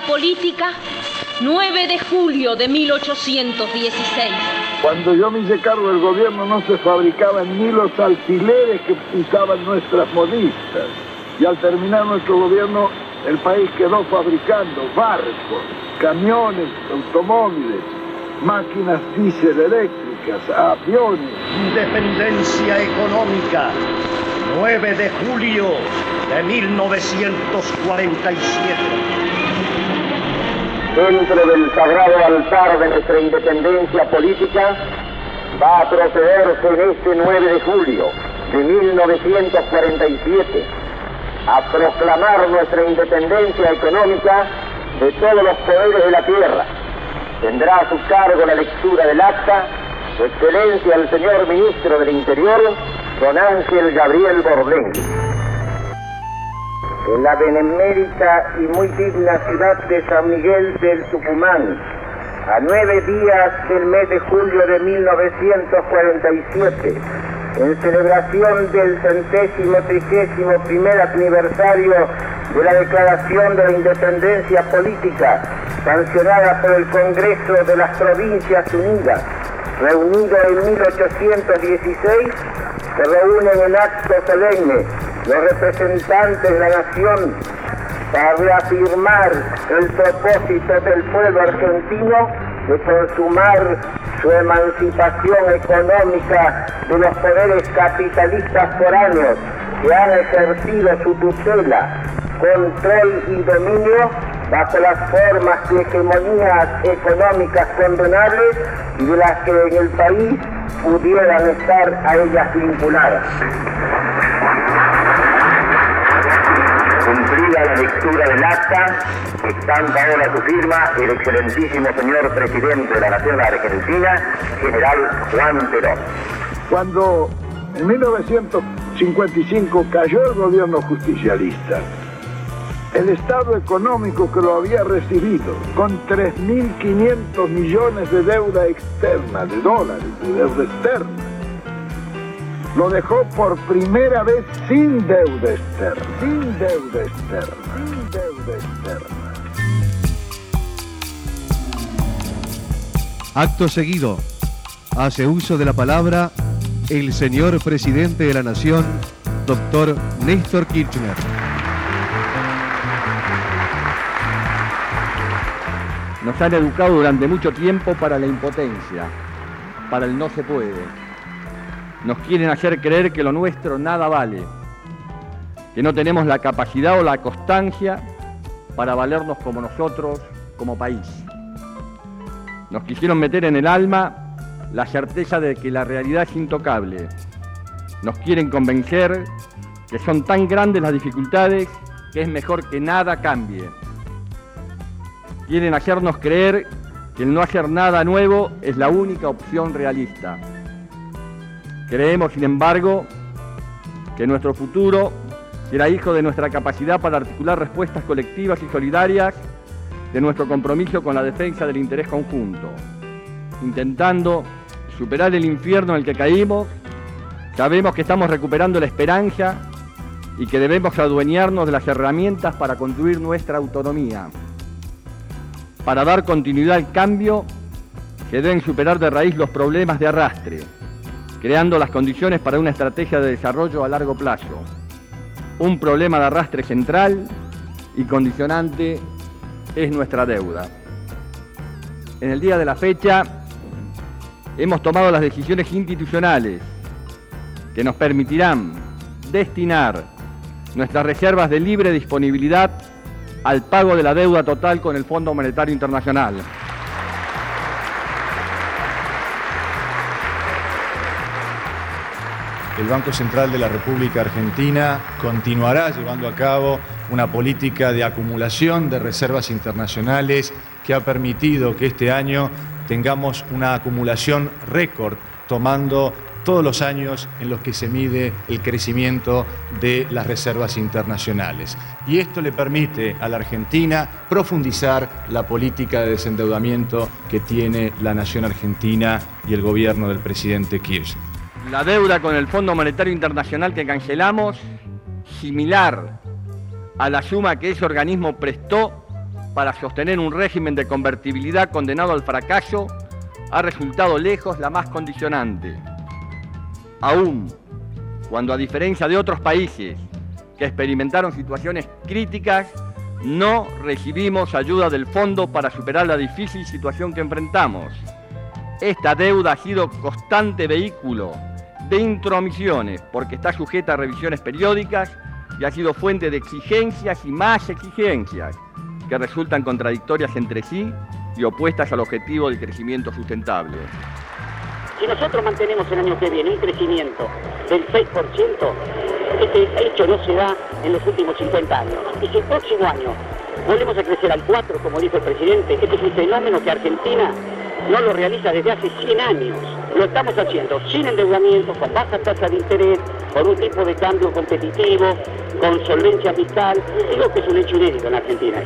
Política, 9 de julio de 1816. Cuando yo me hice cargo del gobierno no se fabricaban ni los alfileres que usaban nuestras modistas. Y al terminar nuestro gobierno, el país quedó fabricando barcos, camiones, automóviles, máquinas diésel eléctricas, aviones. Independencia económica, 9 de julio de 1947. Dentro del sagrado altar de nuestra independencia política va a procederse en este 9 de julio de 1947 a proclamar nuestra independencia económica de todos los poderes de la tierra. Tendrá a su cargo la lectura del acta su excelencia el señor ministro del Interior, don Ángel Gabriel Bordén. En la benemérita y muy digna ciudad de San Miguel del Tucumán, a nueve días del mes de julio de 1947, en celebración del centésimo trigésimo primer aniversario de la Declaración de la Independencia Política, sancionada por el Congreso de las Provincias Unidas, reunido en 1816, se reúnen en acto solemne los representantes de la nación para reafirmar el propósito del pueblo argentino de consumar su emancipación económica de los poderes capitalistas foráneos que han ejercido su tutela, control y dominio bajo las formas de hegemonías económicas condenables y de las que en el país pudieran estar a ellas vinculadas. Cumplida la lectura del acta, estando ahora su firma el excelentísimo señor presidente de la Nación Argentina, general Juan Perón. Cuando en 1955 cayó el gobierno justicialista, el Estado económico que lo había recibido con 3.500 millones de deuda externa, de dólares, de deuda externa, lo dejó por primera vez sin deuda externa, sin deuda externa, sin deuda externa. Acto seguido, hace uso de la palabra el señor presidente de la Nación, doctor Néstor Kirchner. Nos han educado durante mucho tiempo para la impotencia, para el no se puede. Nos quieren hacer creer que lo nuestro nada vale, que no tenemos la capacidad o la constancia para valernos como nosotros, como país. Nos quisieron meter en el alma la certeza de que la realidad es intocable. Nos quieren convencer que son tan grandes las dificultades que es mejor que nada cambie. Quieren hacernos creer que el no hacer nada nuevo es la única opción realista. Creemos, sin embargo, que nuestro futuro será hijo de nuestra capacidad para articular respuestas colectivas y solidarias, de nuestro compromiso con la defensa del interés conjunto, intentando superar el infierno en el que caímos, sabemos que estamos recuperando la esperanza y que debemos adueñarnos de las herramientas para construir nuestra autonomía. Para dar continuidad al cambio que deben superar de raíz los problemas de arrastre, creando las condiciones para una estrategia de desarrollo a largo plazo. Un problema de arrastre central y condicionante es nuestra deuda. En el día de la fecha hemos tomado las decisiones institucionales que nos permitirán destinar nuestras reservas de libre disponibilidad al pago de la deuda total con el Fondo Monetario Internacional. El Banco Central de la República Argentina continuará llevando a cabo una política de acumulación de reservas internacionales que ha permitido que este año tengamos una acumulación récord, tomando todos los años en los que se mide el crecimiento de las reservas internacionales. Y esto le permite a la Argentina profundizar la política de desendeudamiento que tiene la nación argentina y el gobierno del presidente Kirchner. La deuda con el Fondo Monetario Internacional que cancelamos, similar a la suma que ese organismo prestó para sostener un régimen de convertibilidad condenado al fracaso ha resultado lejos la más condicionante. Aún cuando a diferencia de otros países que experimentaron situaciones críticas, no recibimos ayuda del fondo para superar la difícil situación que enfrentamos. Esta deuda ha sido constante vehículo de intromisiones porque está sujeta a revisiones periódicas y ha sido fuente de exigencias y más exigencias que resultan contradictorias entre sí y opuestas al objetivo del crecimiento sustentable. Si nosotros mantenemos el año que viene un crecimiento del 6%, este hecho no se da en los últimos 50 años. Y si el próximo año volvemos a crecer al 4, como dijo el presidente, este es un fenómeno que Argentina no lo realiza desde hace 100 años. Lo estamos haciendo sin endeudamiento, con baja tasa de interés, con un tipo de cambio competitivo, con solvencia fiscal. Digo que es un hecho inédito en Argentina.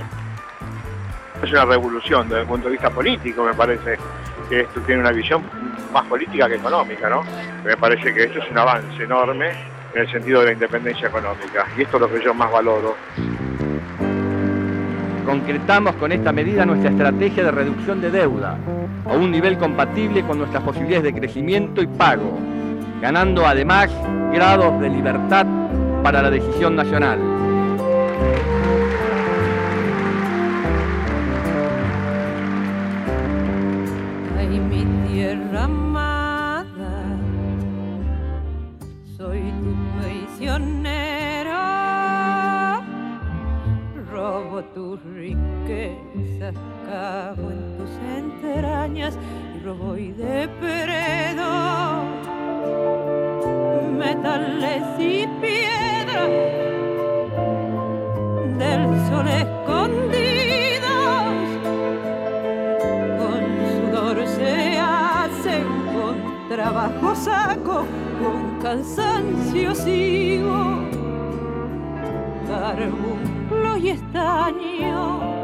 Es una revolución desde el punto de vista político, me parece que esto tiene una visión más política que económica, ¿no? Me parece que esto es un avance enorme en el sentido de la independencia económica y esto es lo que yo más valoro. Concretamos con esta medida nuestra estrategia de reducción de deuda a un nivel compatible con nuestras posibilidades de crecimiento y pago, ganando además grados de libertad para la decisión nacional. tierra amada, soy tu prisionero, robo tus riquezas, cago tus entrañas y robo y depredo metales y piedras del sol escondido. trabajo saco, con cansancio sigo, carbunclo y estaño,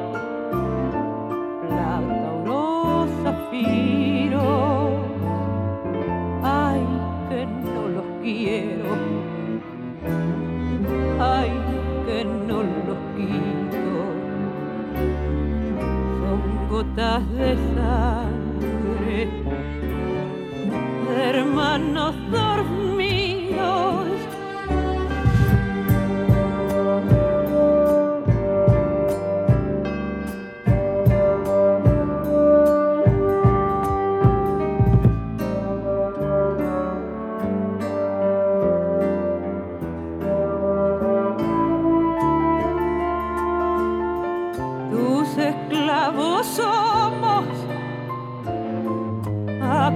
gotas de sangre hermanos.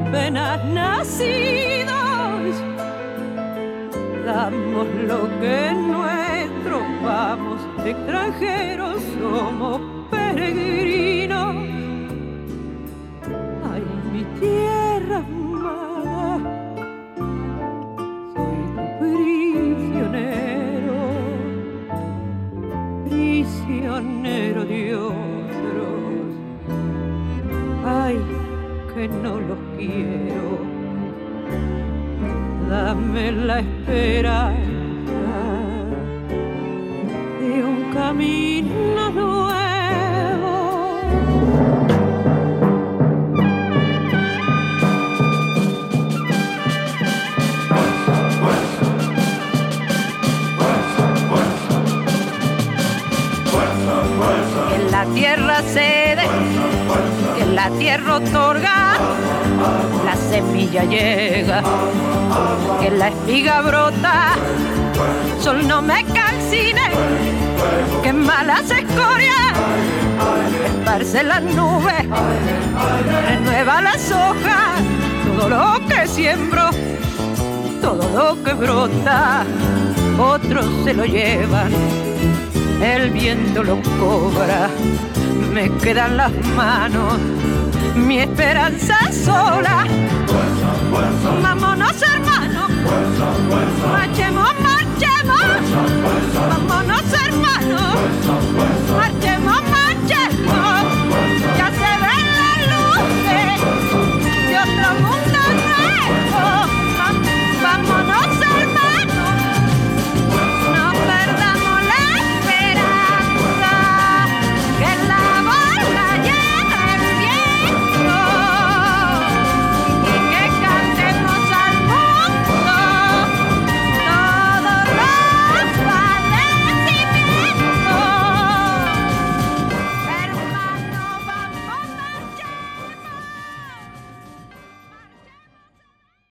Apenas nacidos, damos lo que es nuestro, vamos extranjeros, somos peregrinos. Ay, mi tierra amada, soy tu prisionero, prisionero de otros. Ay, que no los quiero. Dame la esperanza otorga, la semilla llega, que la espiga brota, sol no me calcine, que malas escorias, esparce las nubes, renueva las hojas, todo lo que siembro, todo lo que brota, otros se lo llevan. El viento lo cobra, me quedan las manos, mi esperanza sola. Vámonos hermano, marchemos, marchemos, vámonos hermano.